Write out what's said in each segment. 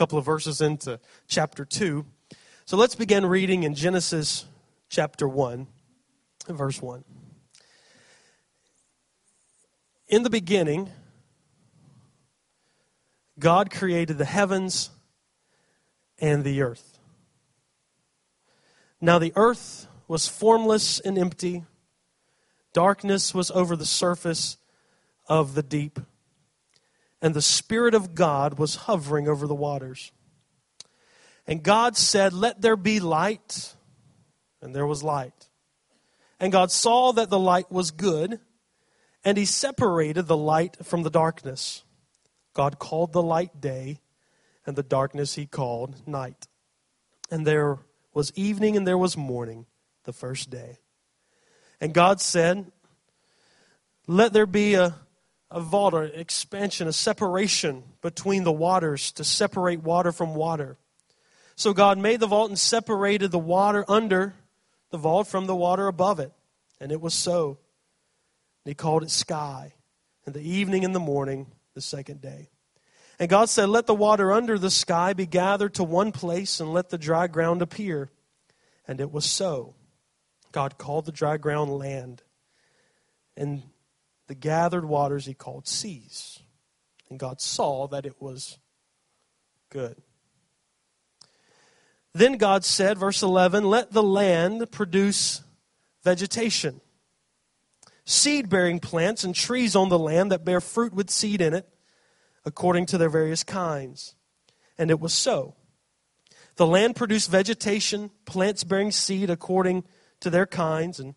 couple of verses into chapter 2. So let's begin reading in Genesis chapter 1, verse 1. In the beginning, God created the heavens and the earth. Now the earth was formless and empty, darkness was over the surface of the deep, and the Spirit of God was hovering over the waters. And God said, Let there be light, and there was light. And God saw that the light was good, and He separated the light from the darkness. God called the light day, and the darkness He called night. And there was evening and there was morning the first day. And God said, Let there be a, a vault, or expansion, a separation between the waters to separate water from water. So God made the vault and separated the water under the vault from the water above it. And it was so. And he called it sky. And the evening and the morning, the second day. And God said, Let the water under the sky be gathered to one place, and let the dry ground appear. And it was so. God called the dry ground land, and the gathered waters he called seas. And God saw that it was good. Then God said, verse 11, Let the land produce vegetation, seed bearing plants, and trees on the land that bear fruit with seed in it according to their various kinds. And it was so. The land produced vegetation, plants bearing seed according to their kinds, and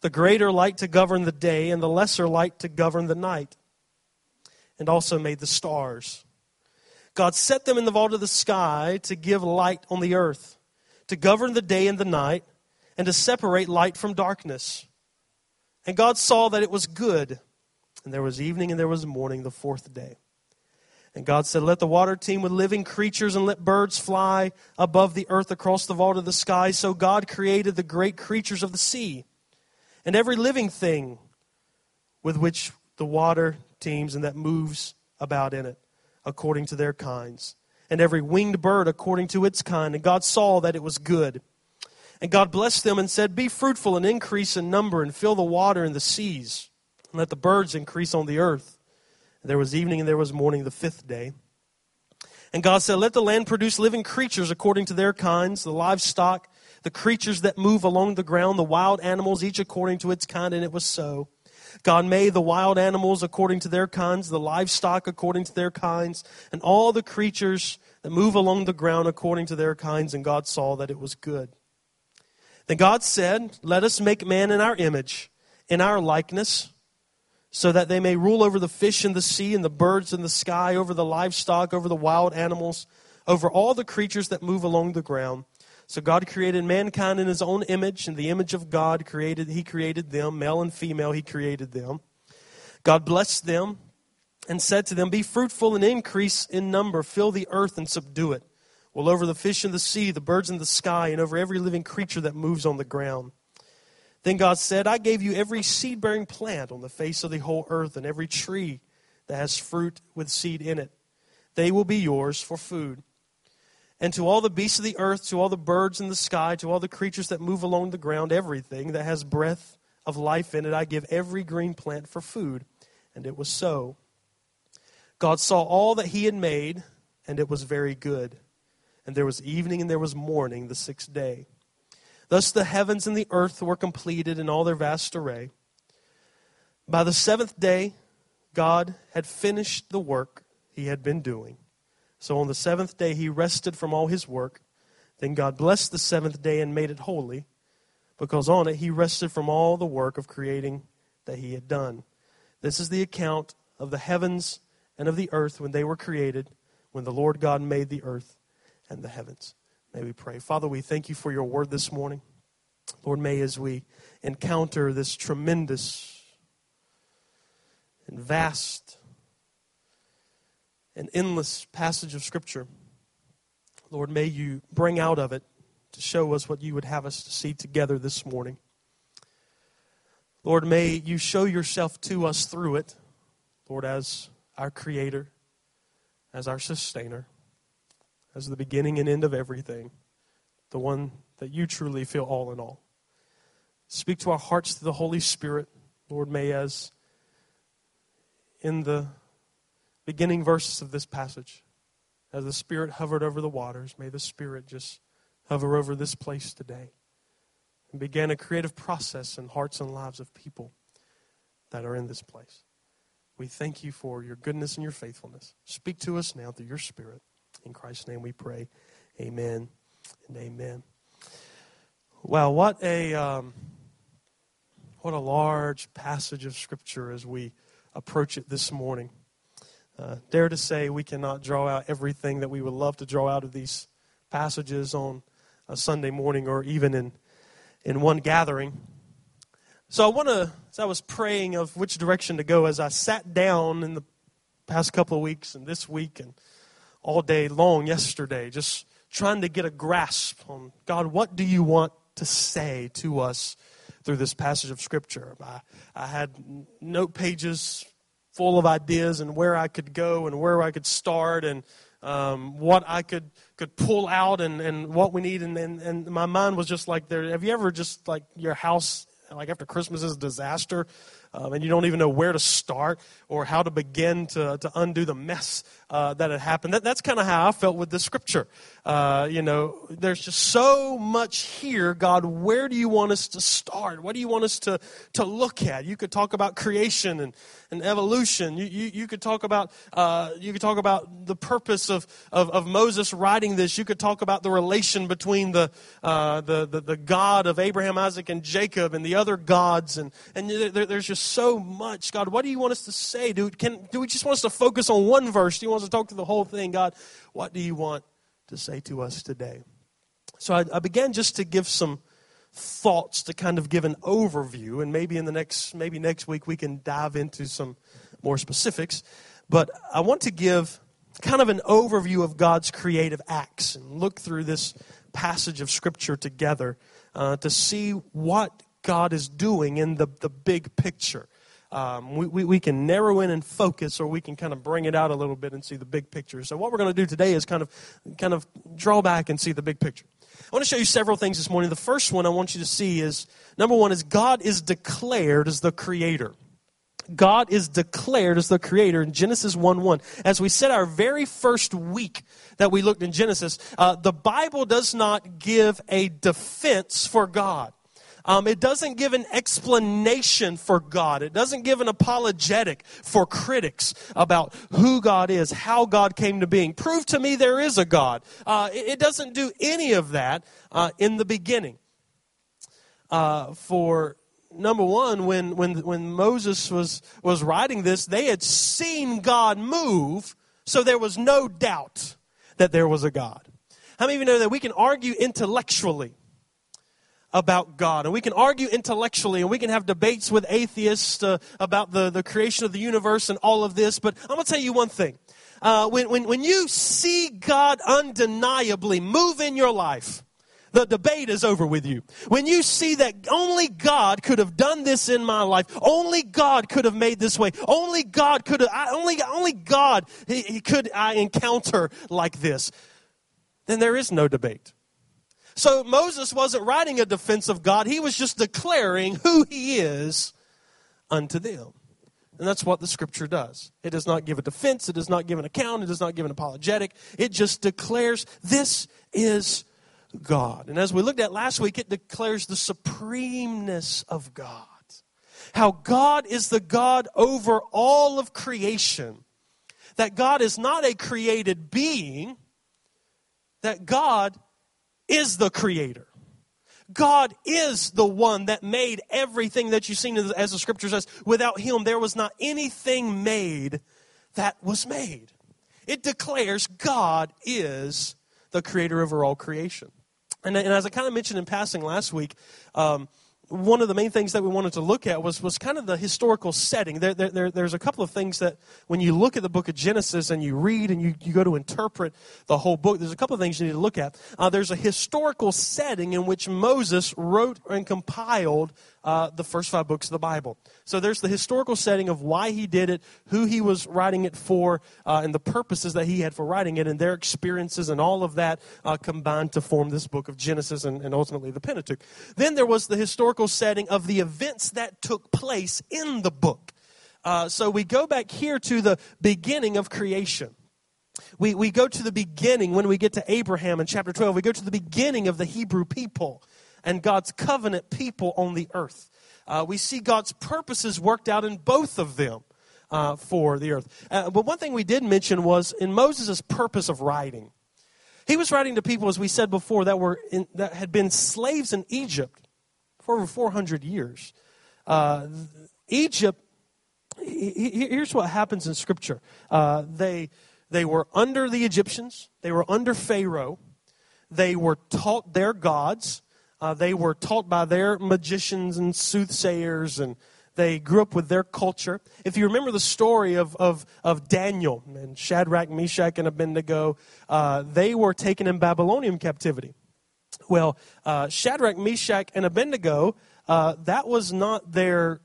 the greater light to govern the day, and the lesser light to govern the night. And also made the stars. God set them in the vault of the sky to give light on the earth, to govern the day and the night, and to separate light from darkness. And God saw that it was good. And there was evening and there was morning the fourth day. And God said, Let the water teem with living creatures and let birds fly above the earth across the vault of the sky. So God created the great creatures of the sea and every living thing with which the water teems and that moves about in it, according to their kinds, and every winged bird according to its kind. And God saw that it was good. And God blessed them and said, Be fruitful and increase in number, and fill the water in the seas, and let the birds increase on the earth. There was evening and there was morning the fifth day. And God said, Let the land produce living creatures according to their kinds, the livestock, the creatures that move along the ground, the wild animals, each according to its kind. And it was so. God made the wild animals according to their kinds, the livestock according to their kinds, and all the creatures that move along the ground according to their kinds. And God saw that it was good. Then God said, Let us make man in our image, in our likeness so that they may rule over the fish in the sea and the birds in the sky, over the livestock, over the wild animals, over all the creatures that move along the ground. So God created mankind in his own image, and the image of God created he created them, male and female he created them. God blessed them and said to them, Be fruitful and increase in number, fill the earth and subdue it. Well, over the fish in the sea, the birds in the sky, and over every living creature that moves on the ground. Then God said, I gave you every seed bearing plant on the face of the whole earth, and every tree that has fruit with seed in it. They will be yours for food. And to all the beasts of the earth, to all the birds in the sky, to all the creatures that move along the ground, everything that has breath of life in it, I give every green plant for food. And it was so. God saw all that he had made, and it was very good. And there was evening and there was morning the sixth day. Thus the heavens and the earth were completed in all their vast array. By the seventh day, God had finished the work he had been doing. So on the seventh day, he rested from all his work. Then God blessed the seventh day and made it holy, because on it he rested from all the work of creating that he had done. This is the account of the heavens and of the earth when they were created, when the Lord God made the earth and the heavens. May we pray. Father, we thank you for your word this morning. Lord, may as we encounter this tremendous and vast and endless passage of Scripture, Lord, may you bring out of it to show us what you would have us to see together this morning. Lord, may you show yourself to us through it, Lord, as our Creator, as our Sustainer, as the beginning and end of everything, the one that you truly feel all in all. Speak to our hearts through the Holy Spirit, Lord, may as in the beginning verses of this passage, as the Spirit hovered over the waters, may the Spirit just hover over this place today and began a creative process in hearts and lives of people that are in this place. We thank you for your goodness and your faithfulness. Speak to us now through your Spirit. In Christ's name we pray. Amen and amen. Wow, what a um, what a large passage of Scripture as we approach it this morning. Uh, dare to say we cannot draw out everything that we would love to draw out of these passages on a Sunday morning or even in in one gathering. So I want to, as I was praying of which direction to go, as I sat down in the past couple of weeks and this week and all day long yesterday, just trying to get a grasp on God, what do you want to say to us through this passage of Scripture? I, I had note pages full of ideas and where I could go and where I could start and um, what I could could pull out and, and what we need. And, and, and my mind was just like, there. Have you ever just like your house, like after Christmas is a disaster? Um, and you don't even know where to start or how to begin to, to undo the mess uh, that had happened. That, that's kind of how I felt with the scripture. Uh, you know, there's just so much here. God, where do you want us to start? What do you want us to, to look at? You could talk about creation and, and evolution. You, you, you could talk about uh, you could talk about the purpose of, of, of, Moses writing this. You could talk about the relation between the, uh, the, the, the God of Abraham, Isaac, and Jacob and the other gods. And, and there, there's just so much. God, what do you want us to say? Do, can, do we just want us to focus on one verse? Do you want us to talk to the whole thing? God, what do you want to say to us today? So I, I began just to give some thoughts to kind of give an overview, and maybe in the next, maybe next week we can dive into some more specifics. But I want to give kind of an overview of God's creative acts and look through this passage of Scripture together uh, to see what God is doing in the, the big picture. Um, we, we, we, can narrow in and focus, or we can kind of bring it out a little bit and see the big picture. So, what we're going to do today is kind of, kind of draw back and see the big picture. I want to show you several things this morning. The first one I want you to see is number one is God is declared as the creator. God is declared as the creator in Genesis 1 1. As we said our very first week that we looked in Genesis, uh, the Bible does not give a defense for God. Um, it doesn't give an explanation for God. It doesn't give an apologetic for critics about who God is, how God came to being. Prove to me there is a God. Uh, it, it, doesn't do any of that uh, in the beginning. Uh, for number one, when, when, when Moses was, was writing this, they had seen God move, so there was no doubt that there was a God. How many of you know that we can argue intellectually about God. And we can argue intellectually and we can have debates with atheists uh, about the, the creation of the universe and all of this. But I'm going to tell you one thing. Uh, when, when, when you see God undeniably move in your life, the debate is over with you. When you see that only God could have done this in my life, only God could have made this way, only God could have, I, only, only God he, he could I encounter like this, then there is no debate. So Moses wasn't writing a defense of God, he was just declaring who he is unto them. And that's what the scripture does. It does not give a defense, it does not give an account, it does not give an apologetic. It just declares this is God. And as we looked at last week, it declares the supremeness of God. How God is the God over all of creation. That God is not a created being, that God is the creator. God is the one that made everything that you've seen as the scripture says. Without him, there was not anything made that was made. It declares God is the creator over all creation. And, and as I kind of mentioned in passing last week, um, one of the main things that we wanted to look at was, was kind of the historical setting. There, there, there, there's a couple of things that when you look at the book of Genesis and you read and you, you go to interpret the whole book, there's a couple of things you need to look at. Uh, there's a historical setting in which Moses wrote and compiled uh, the first five books of the Bible. So there's the historical setting of why he did it, who he was writing it for, uh, and the purposes that he had for writing it, and their experiences and all of that uh, combined to form this book of Genesis and, and ultimately the Pentateuch. Then there was the historical setting of the events that took place in the book. Uh, so we go back here to the beginning of creation. We, we go to the beginning when we get to Abraham in chapter 12. We go to the beginning of the Hebrew people and God's covenant people on the earth. Uh, we see God's purposes worked out in both of them uh, for the earth. Uh, but one thing we did mention was in Moses' purpose of writing. He was writing to people, as we said before, that were in, that had been slaves in Egypt for over 400 years. Uh, Egypt. Here's what happens in Scripture. Uh, they they were under the Egyptians. They were under Pharaoh. They were taught their gods. Uh, they were taught by their magicians and soothsayers, and they grew up with their culture. If you remember the story of, of, of Daniel and Shadrach, Meshach, and Abednego, uh, they were taken in Babylonian captivity. Well, uh, Shadrach, Meshach, and Abednego, uh, that was not their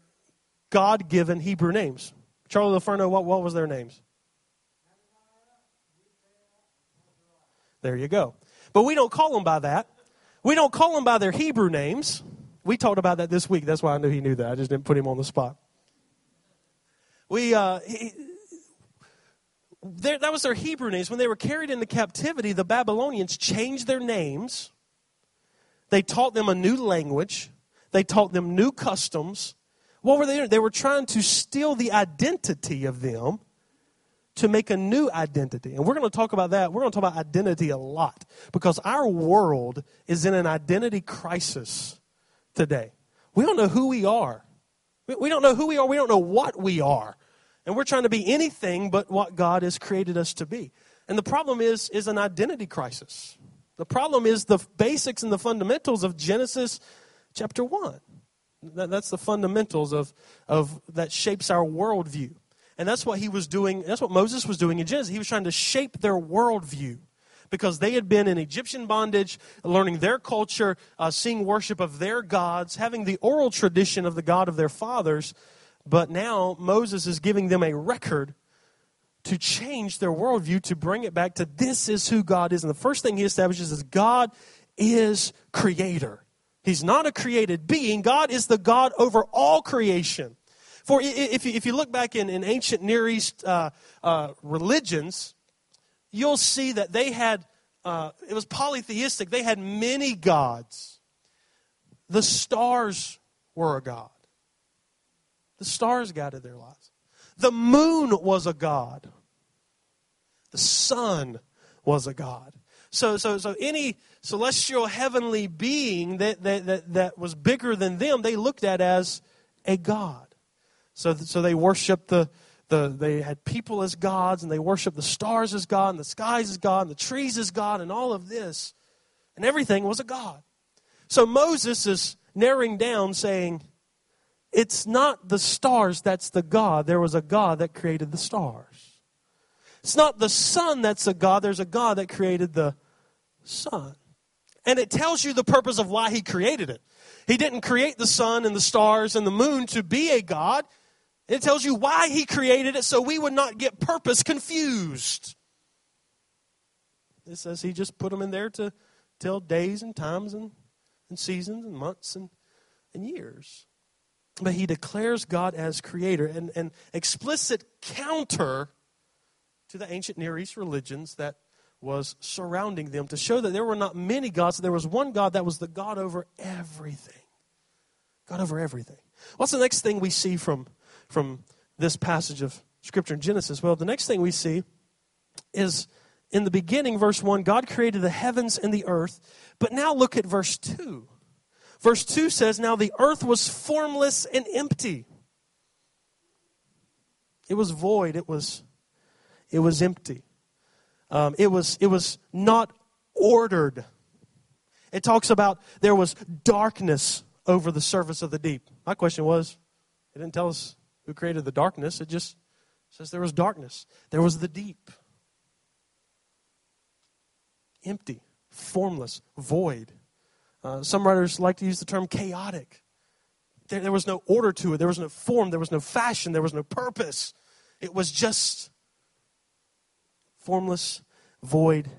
God given Hebrew names. Charlie LaFerno, what, what was their names? There you go. But we don't call them by that. We don't call them by their Hebrew names. We talked about that this week. That's why I knew he knew that. I just didn't put him on the spot. We, uh, he, that was their Hebrew names. When they were carried into captivity, the Babylonians changed their names. They taught them a new language. They taught them new customs. What were they doing? They were trying to steal the identity of them to make a new identity. And we're going to talk about that. We're going to talk about identity a lot because our world is in an identity crisis today. We don't know who we are. We don't know who we are. We don't know what we are. And we're trying to be anything but what God has created us to be. And the problem is is an identity crisis. The problem is the basics and the fundamentals of Genesis chapter 1. That's the fundamentals of, of that shapes our worldview. And that's what he was doing, that's what Moses was doing in Genesis. He was trying to shape their worldview because they had been in Egyptian bondage, learning their culture, uh, seeing worship of their gods, having the oral tradition of the God of their fathers. But now Moses is giving them a record to change their worldview, to bring it back to this is who God is. And the first thing he establishes is God is creator. He's not a created being, God is the God over all creation. For if you, if you look back in, in ancient Near East uh, uh, religions, you'll see that they had, uh, it was polytheistic. They had many gods. The stars were a god, the stars guided their lives. The moon was a god, the sun was a god. So, so, so any celestial heavenly being that, that, that, that was bigger than them, they looked at as a god. So, so they worshiped the, the, they had people as gods, and they worshiped the stars as God, and the skies as God, and the trees as God, and all of this. And everything was a God. So Moses is narrowing down, saying, It's not the stars that's the God. There was a God that created the stars. It's not the sun that's a God. There's a God that created the sun. And it tells you the purpose of why he created it. He didn't create the sun and the stars and the moon to be a God. It tells you why he created it so we would not get purpose confused. It says he just put them in there to tell days and times and, and seasons and months and, and years. But he declares God as creator and an explicit counter to the ancient Near East religions that was surrounding them to show that there were not many gods, there was one God that was the God over everything. God over everything. What's the next thing we see from from this passage of Scripture in Genesis? Well, the next thing we see is in the beginning, verse 1, God created the heavens and the earth. But now look at verse 2. Verse 2 says, Now the earth was formless and empty. It was void, it was, it was empty. Um, it, was, it was not ordered. It talks about there was darkness over the surface of the deep. My question was, it didn't tell us who created the darkness, it just says there was darkness. There was the deep. Empty, formless, void. Uh, some writers like to use the term chaotic. There, there was no order to it, there was no form, there was no fashion, there was no purpose. It was just formless, void,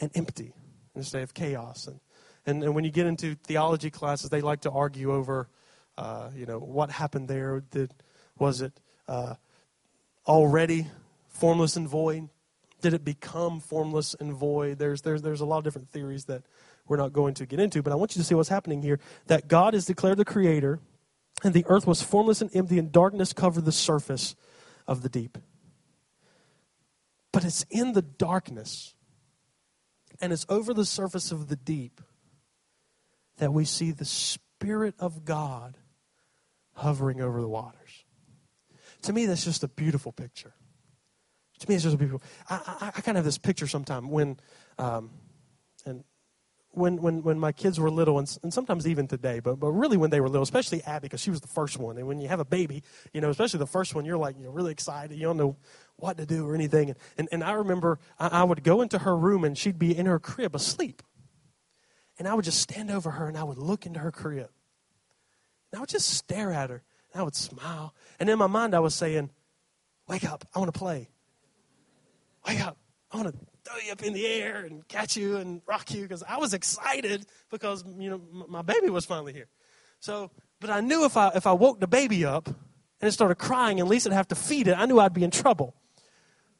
and empty instead of chaos. And, and, and when you get into theology classes, they like to argue over, uh, you know, what happened there. Did, was it uh, already formless and void? Did it become formless and void? There's, there's, there's a lot of different theories that we're not going to get into, but I want you to see what's happening here. That God is declared the creator, and the earth was formless and empty, and darkness covered the surface of the deep. But it's in the darkness and it's over the surface of the deep that we see the Spirit of God hovering over the waters. To me, that's just a beautiful picture. To me, it's just a beautiful. I, I, I kind of have this picture sometime when, um, and when, when, when my kids were little, and, and sometimes even today, but, but really when they were little, especially Abby, because she was the first one. And when you have a baby, you know, especially the first one, you're like, you're really excited. You don't know what to do or anything. And, and, and I remember I, I would go into her room and she'd be in her crib asleep. And I would just stand over her and I would look into her crib. And I would just stare at her. And I would smile. And in my mind, I was saying, Wake up. I want to play. Wake up. I want to throw you up in the air and catch you and rock you because I was excited because you know my baby was finally here. So, but I knew if I if I woke the baby up and it started crying and Lisa would have to feed it, I knew I'd be in trouble.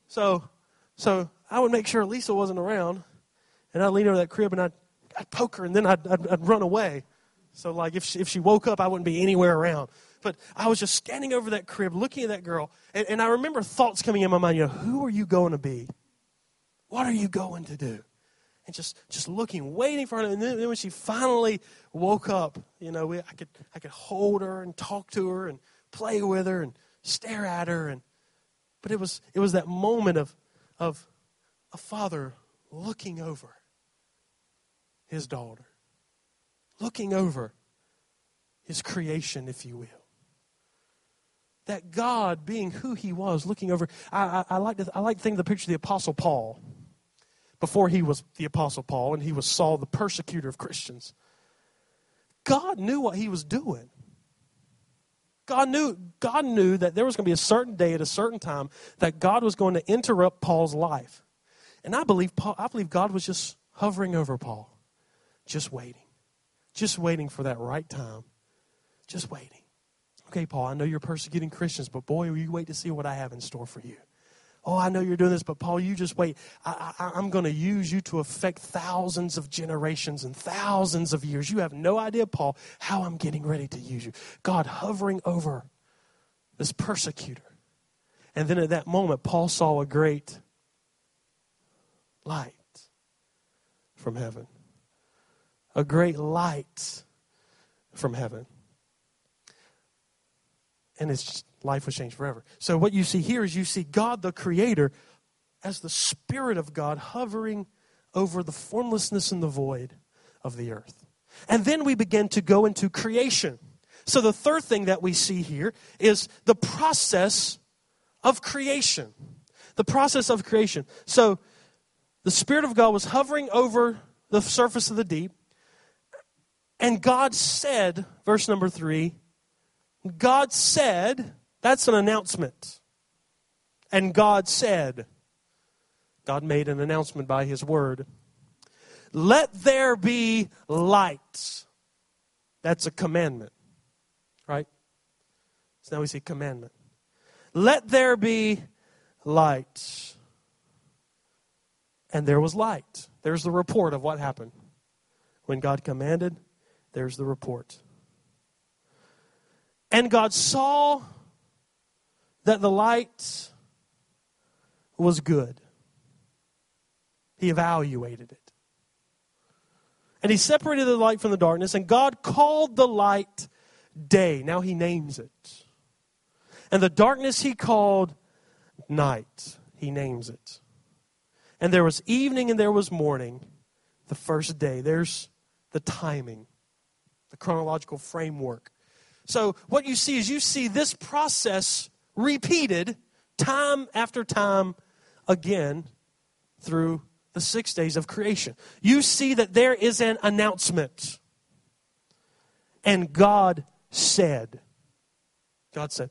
So, so I would make sure Lisa wasn't around, and I'd lean over that crib and I'd, I'd poke her and then I'd, I'd, I'd run away. So like if she, if she woke up, I wouldn't be anywhere around. But I was just standing over that crib, looking at that girl, and, and I remember thoughts coming in my mind. You know, who are you going to be? What are you going to do? And just, just looking, waiting for her. And then, then when she finally woke up, you know, we, I, could, I could hold her and talk to her and play with her and stare at her. And, but it was, it was that moment of, of a father looking over his daughter, looking over his creation, if you will that God, being who He was, looking over. I, I, I, like to I like to think of the picture of the Apostle Paul before he was the Apostle Paul and he was Saul, the persecutor of Christians. God knew what he was doing. God knew, God knew that there was going to be a certain day at a certain time that God was going to interrupt Paul's life. And I believe, Paul, I believe God was just hovering over Paul, just waiting, just waiting for that right time, just waiting. Okay, Paul, I know you're persecuting Christians, but boy, will you wait to see what I have in store for you. Oh, I know you're doing this, but Paul, you just wait. I, am going to use you to affect thousands of generations and thousands of years. You have no idea, Paul, how I'm getting ready to use you. God hovering over this persecutor. And then at that moment, Paul saw a great light from heaven. A great light from heaven. And his life was changed forever. So, what you see here is you see God the Creator as the Spirit of God hovering over the formlessness and the void of the earth. And then we begin to go into creation. So, the third thing that we see here is the process of creation. The process of creation. So, the Spirit of God was hovering over the surface of the deep. And God said, verse number three, God said, that's an announcement. And God said, God made an announcement by His word. Let there be light. That's a commandment, right? So now we see commandment. Let there be light. And there was light. There's the report of what happened. When God commanded, there's the report. And God saw that the light was good. He evaluated it. And he separated the light from the darkness, and God called the light day. Now he names it. And the darkness he called night. He names it. And there was evening and there was morning the first day. There's the timing, the chronological framework. So, what you see is you see this process repeated time after time again through the six days of creation. You see that there is an announcement. And God said, God said,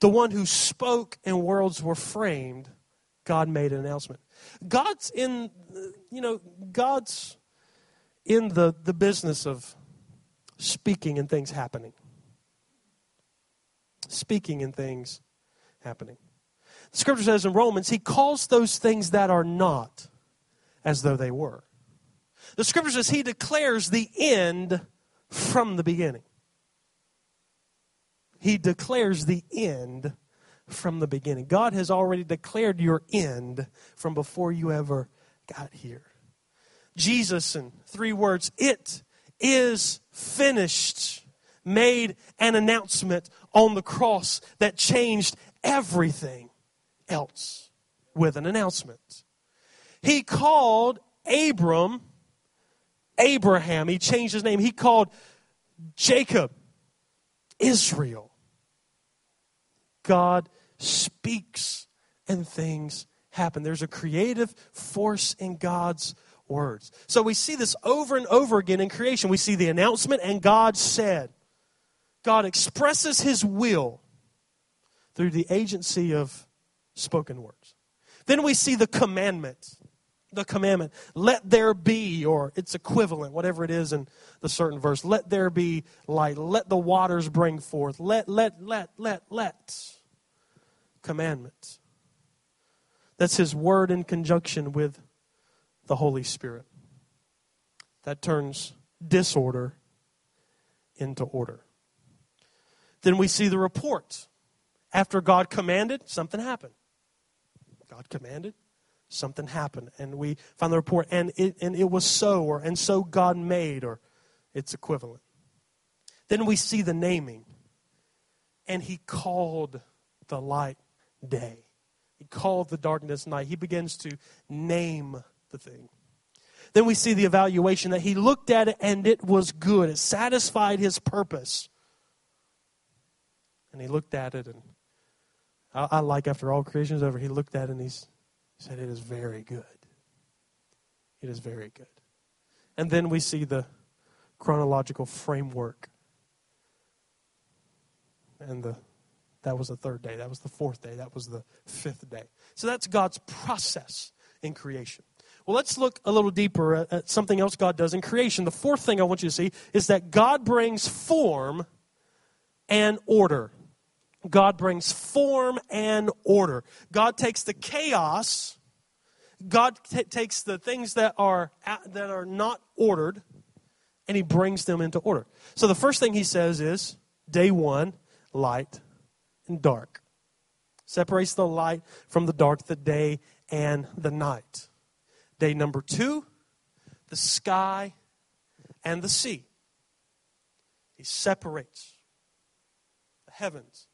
the one who spoke and worlds were framed, God made an announcement. God's in, you know, God's in the, the business of speaking and things happening. Speaking and things happening. The scripture says in Romans, He calls those things that are not as though they were. The scripture says He declares the end from the beginning. He declares the end from the beginning. God has already declared your end from before you ever got here. Jesus, in three words, it is finished, made an announcement on the cross that changed everything else with an announcement. He called Abram Abraham. He changed his name. He called Jacob Israel. God speaks and things happen. There's a creative force in God's words. So we see this over and over again in creation. We see the announcement, and God said. God expresses his will through the agency of spoken words. Then we see the commandment. The commandment, let there be, or its equivalent, whatever it is in the certain verse, let there be light, let the waters bring forth, let, let, let, let, let. Commandment. That's his word in conjunction with the Holy Spirit. That turns disorder into order. Then we see the report. After God commanded, something happened. God commanded, something happened. And we find the report, and it, and it was so, or and so God made, or its equivalent. Then we see the naming. And he called the light day. He called the darkness night. He begins to name the thing. Then we see the evaluation that he looked at it and it was good. It satisfied his purpose. And he looked at it and I, I like after all creation is over, he looked at it and he said, It is very good. It is very good. And then we see the chronological framework. And the that was the third day. That was the fourth day. That was the fifth day. So that's God's process in creation. Well, let's look a little deeper at, at, something else God does in creation. The fourth thing I want you to see is that God brings form and order. God brings form and order. God takes the chaos, God t- takes the things that are, that are not ordered, and He brings them into order. So the first thing He says is day one, light and dark. Separates the light from the dark, the day and the night. Day number two, the sky and the sea. He separates the heavens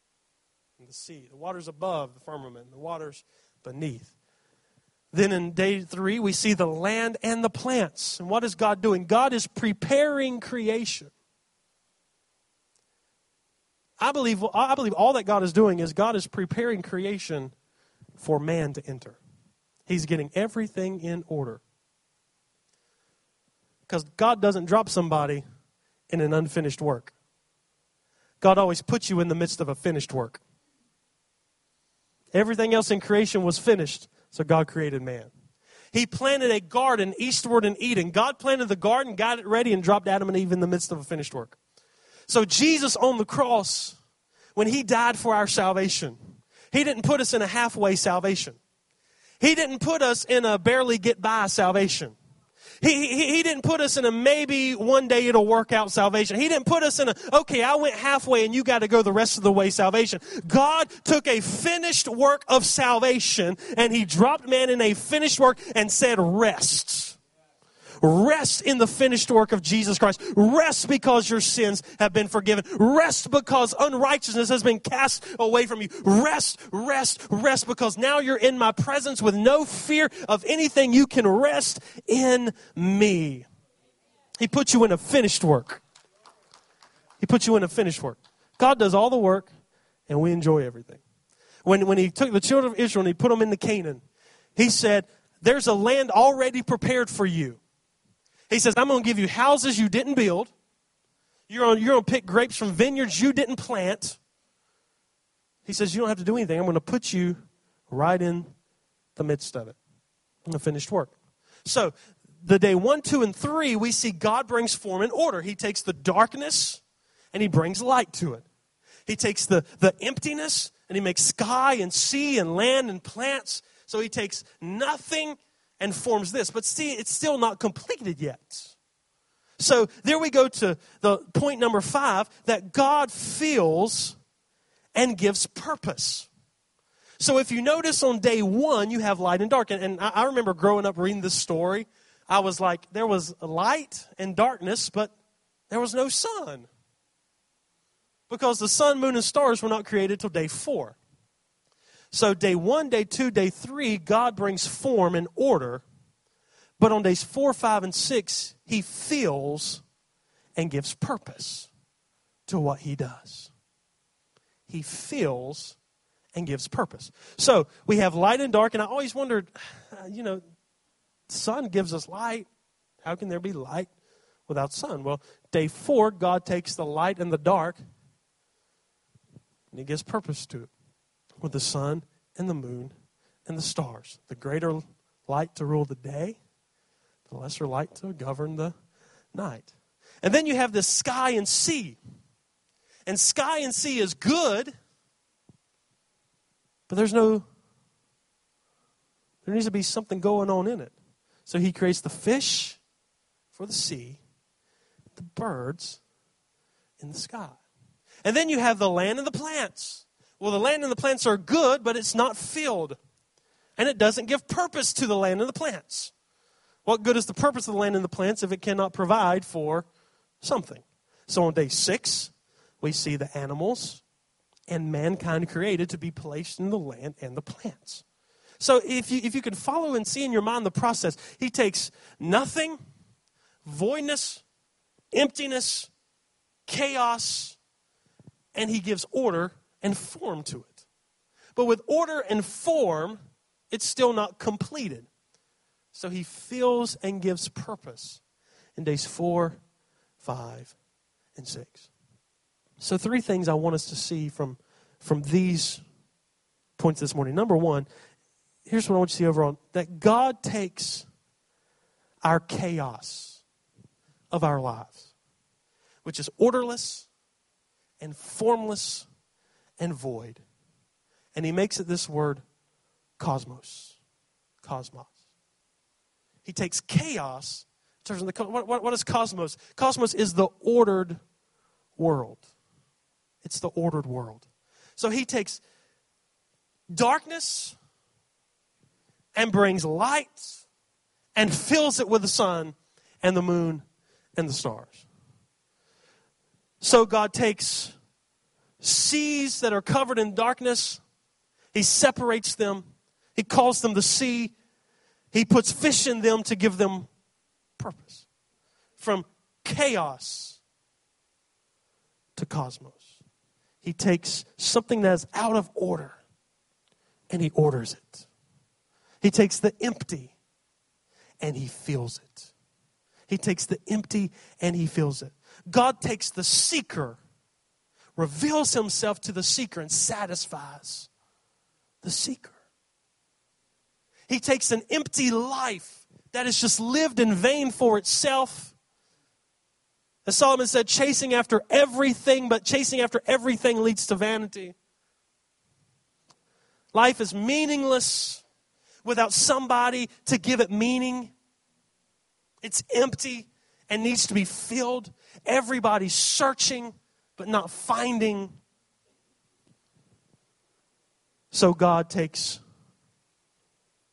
the sea, the waters above the firmament, the waters beneath. Then in day three, we see the land and the plants. And what is God doing? God is preparing creation. I believe, I believe all that God is doing is God is preparing creation for man to enter. He's getting everything in order. Because God doesn't drop somebody in an unfinished work. God always puts you in the midst of a finished work. Everything else in creation was finished, so God created man. He planted a garden eastward in Eden. God planted the garden, got it ready, and dropped Adam and Eve in the midst of a finished work. So Jesus on the cross, when he died for our salvation, he didn't put us in a halfway salvation. He didn't put us in a barely get by salvation. He, he, he, didn't put us in a maybe one day it'll work out salvation. He didn't put us in a, okay, I went halfway and you got to go the rest of the way salvation. God took a finished work of salvation and he dropped man in a finished work and said, rest. Rest in the finished work of Jesus Christ. Rest because your sins have been forgiven. Rest because unrighteousness has been cast away from you. Rest, rest, rest because now you're in my presence with no fear of anything. You can rest in me. He put you in a finished work. He put you in a finished work. God does all the work, and we enjoy everything. When, when he took the children of Israel and he put them into Canaan, he said, There's a land already prepared for you. He says, I'm going to give you houses you didn't build. You're going you're to pick grapes from vineyards you didn't plant. He says, You don't have to do anything. I'm going to put you right in the midst of it. In the finished work. So, the day one, two, and three, we see God brings form and order. He takes the darkness and he brings light to it. He takes the, the emptiness and he makes sky and sea and land and plants. So he takes nothing and forms this. But see, it's still not completed yet. So there we go to the point number five that God feels and gives purpose. So if you notice on day one, you have light and dark. And, and I remember growing up reading this story. I was like, there was light and darkness, but there was no sun. Because the sun, moon, and stars were not created till day four. So, day one, day two, day three, God brings form and order. But on days four, five, and six, He fills and gives purpose to what He does. He fills and gives purpose. So, we have light and dark, and I always wondered, you know, sun gives us light. How can there be light without sun? Well, day four, God takes the light and the dark, and He gives purpose to it with the sun and the moon and the stars. The greater light to rule the day, the lesser light to govern the night. And then you have the sky and sea. And sky and sea is good, but there's no, there needs to be something going on in it. So he creates the fish for the sea, the birds in the sky. And then you have the land and the plants. Well, the land and the plants are good, but it's not filled. And it doesn't give purpose to the land and the plants. What good is the purpose of the land and the plants if it cannot provide for something? So on day six, we see the animals and mankind created to be placed in the land and the plants. So if you, if you can follow and see in your mind the process, he takes nothing, voidness, emptiness, chaos, and he gives order and form to it. But with order and form, it's still not completed. So he fills and gives purpose in days four, five, and six. So, three things I want us to see from, from these points this morning. Number one, here's what I want you to see overall that God takes our chaos of our lives, which is orderless and formless and void. And he makes it this word cosmos. Cosmos. He takes chaos, turns into what, what, what is cosmos? Cosmos is the ordered world. It's the ordered world. So he takes darkness and brings light and fills it with the sun and the moon and the stars. So God takes seas that are covered in darkness, he separates them. He calls them the sea. He puts fish in them to give them purpose. From chaos to cosmos. He takes something that is out of order and he orders it. He takes the empty and he fills it. He takes the empty and he fills it. God takes the seeker reveals himself to the seeker and satisfies the seeker. He takes an empty life that is just lived in vain for itself. As Solomon said, chasing after everything, but chasing after everything leads to vanity. Life is meaningless without somebody to give it meaning. It's empty and needs to be filled. Everybody's searching but not finding. So God takes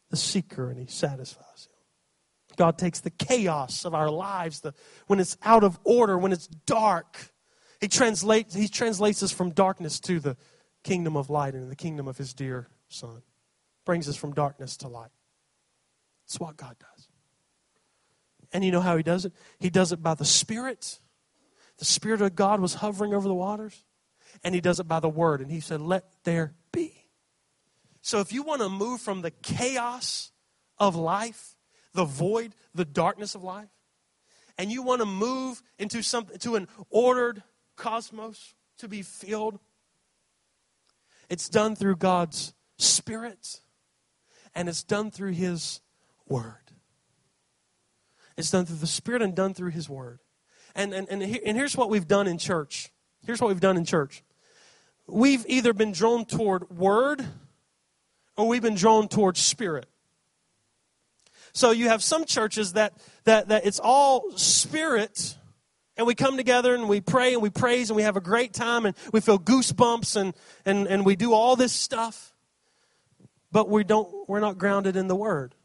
the seeker and he satisfies him. God takes the chaos of our lives, the, when it's out of order, when it's dark. He translates, he translates us from darkness to the kingdom of light and the kingdom of his dear Son. Brings us from darkness to light. It's what God does. And you know how he does it? He does it by the Spirit. The Spirit of God was hovering over the waters. And he does it by the Word. And he said, Let there be. So if you want to move from the chaos of life, the void, the darkness of life, and you want to move into something to an ordered cosmos to be filled, it's done through God's Spirit and it's done through His Word. It's done through the Spirit and done through His Word. And, and, and, and here's what we've done in church. Here's what we've done in church. We've either been drawn toward Word or we've been drawn toward Spirit. So you have some churches that, that, that it's all Spirit and we come together and we pray and we praise and we have a great time and we feel goosebumps and, and, and we do all this stuff but we don't we're not grounded in the word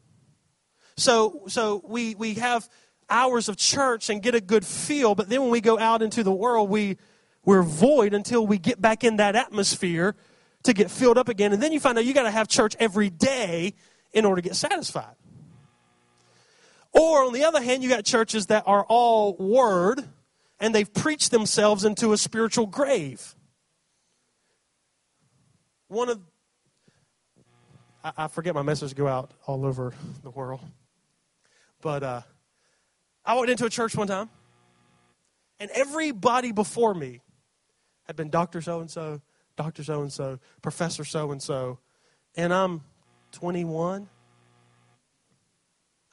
so so we we have hours of church and get a good feel but then when we go out into the world we we're void until we get back in that atmosphere to get filled up again and then you find out you got to have church every day in order to get satisfied or on the other hand you got churches that are all word and they've preached themselves into a spiritual grave one of I, I forget my message go out all over the world. But uh, I walked into a church one time, and everybody before me had been Dr. So and so, Dr. So and so, Professor so and so, and I'm 21.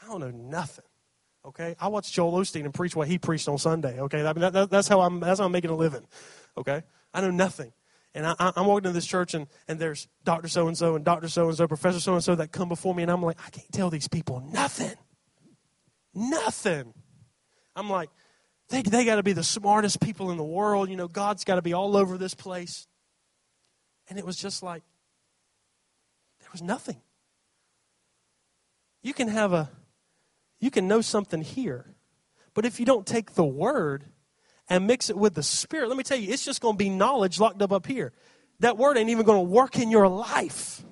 I don't know nothing. Okay, I watched Joel Osteen and preach what he preached on Sunday. Okay, I mean, that, that, that's how I'm that's how I'm making a living. Okay, I know nothing. And I, am walking into this church, and, and there's Dr. So and so and Dr. So and so, Professor so and so that come before me, and I'm like, I can't tell these people nothing. Nothing. I'm like, they, they got to be the smartest people in the world. You know, God's got to be all over this place. And it was just like, there was nothing. You can have a, you can know something here, but if you don't take the word and mix it with the Spirit, let me tell you, it's just going to be knowledge locked up up here. That word ain't even going to work in your life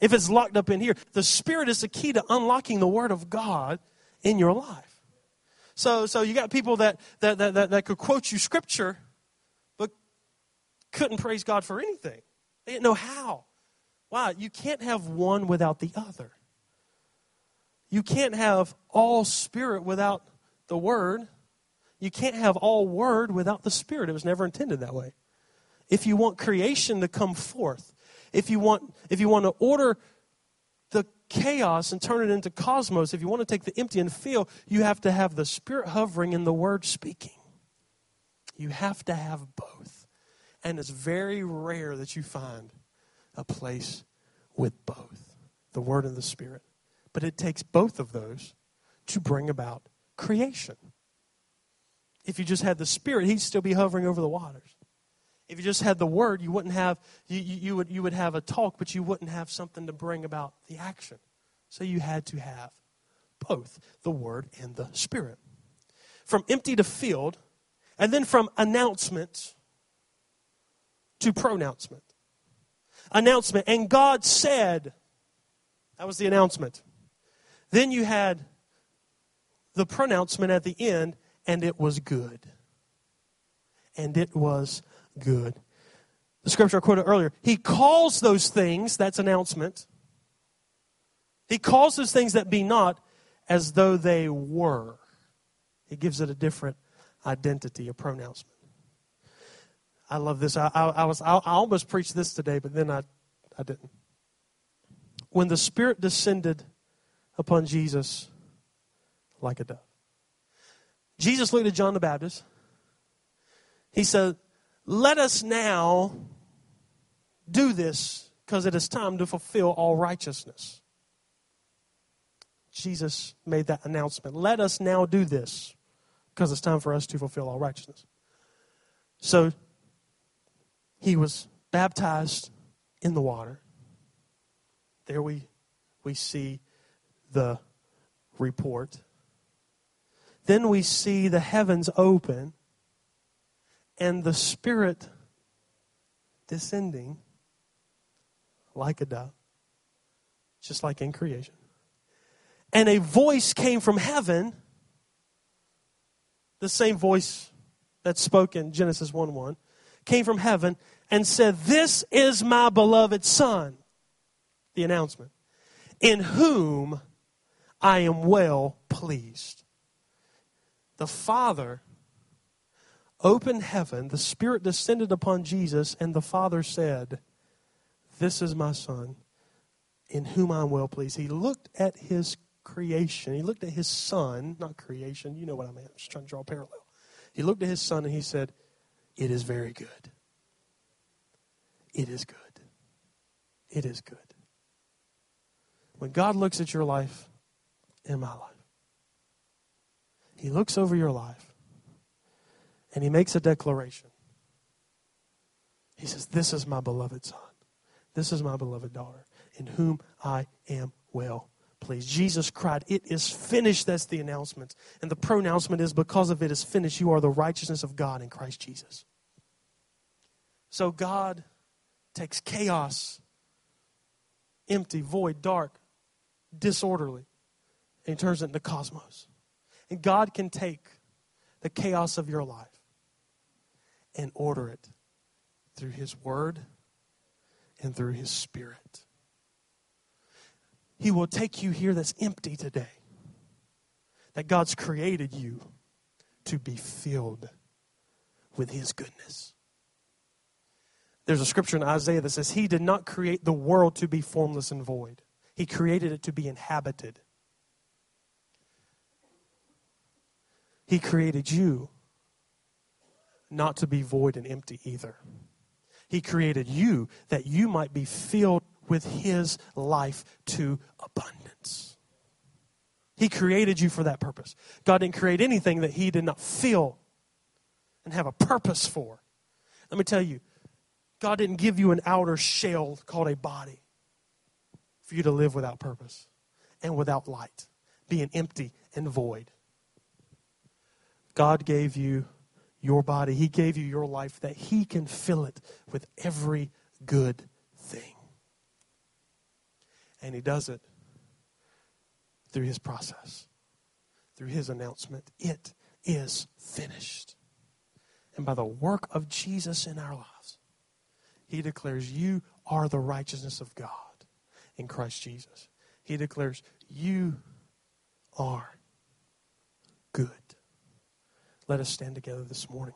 if it's locked up in here. The Spirit is the key to unlocking the Word of God in your life. So, so you got people that, that, that, that, that could quote you scripture, but couldn't praise God for anything. They didn't know how. Why? You can't have one without the other. You can't have all spirit without the word. You can't have all word without the Spirit. It was never intended that way. If you want creation to come forth, if you want, if you want to order chaos and turn it into cosmos, if you want to take the empty and fill, you have to have the Spirit hovering and the Word speaking. You have to have both. And it's very rare that you find a place with both the Word and the Spirit. But it takes both of those to bring about creation. If you just had the Spirit, He'd still be hovering over the waters. If you just had the Word, you wouldn't have, you, you, you, would, you would have a talk, but you wouldn't have something to bring about the action. So you had to have both the Word and the Spirit. From empty to filled, and then from announcement to pronouncement. Announcement. And God said, that was the announcement. Then you had the pronouncement at the end, and it was good. And it was good. The scripture I quoted earlier, he calls those things, that's announcement. He calls those things that be not as though they were. He gives it a different identity, a pronouncement. I love this. I, I, I was I, I almost preached this today, but then I, I didn't. When the Spirit descended upon Jesus like a dove. Jesus looked at John the Baptist. He said, Let us now do this because it is time to fulfill all righteousness. Jesus made that announcement. Let us now do this because it's time for us to fulfill all righteousness. So he was baptized in the water. There we, we see the report then we see the heavens open and the Spirit descending like a dove, just like in creation. And a voice came from heaven, the same voice that spoke in Genesis 1 1, came from heaven and said, This is my beloved Son, the announcement, in whom I am well pleased. The Father opened heaven, the Spirit descended upon Jesus, and the Father said, This is my Son, in whom I am well pleased. He looked at his creation. He looked at his Son, not creation. You know what I mean. I'm just trying to draw a parallel. He looked at his Son and he said, It is very good. It is good. It is good. When God looks at your life and my life, He looks over your life and he makes a declaration. He says, This is my beloved son. This is my beloved daughter, in whom I am well pleased. Jesus cried, It is finished. That's the announcement. And the pronouncement is, Because of it is finished, you are the righteousness of God in Christ Jesus. So God takes chaos, empty, void, dark, disorderly, and he turns it into cosmos. And God can take the chaos of your life and order it through His Word and through His Spirit. He will take you here that's empty today, that God's created you to be filled with His goodness. There's a scripture in Isaiah that says, He did not create the world to be formless and void, He created it to be inhabited. He created you not to be void and empty either. He created you that you might be filled with His life to abundance. He created you for that purpose. God didn't create anything that He did not fill and have a purpose for. Let me tell you, God didn't give you an outer shell called a body for you to live without purpose and without light, being empty and void. God gave you your body. He gave you your life that He can fill it with every good thing. And He does it through His process, through His announcement. It is finished. And by the work of Jesus in our lives, He declares, You are the righteousness of God in Christ Jesus. He declares, You are good. Let us stand together this morning.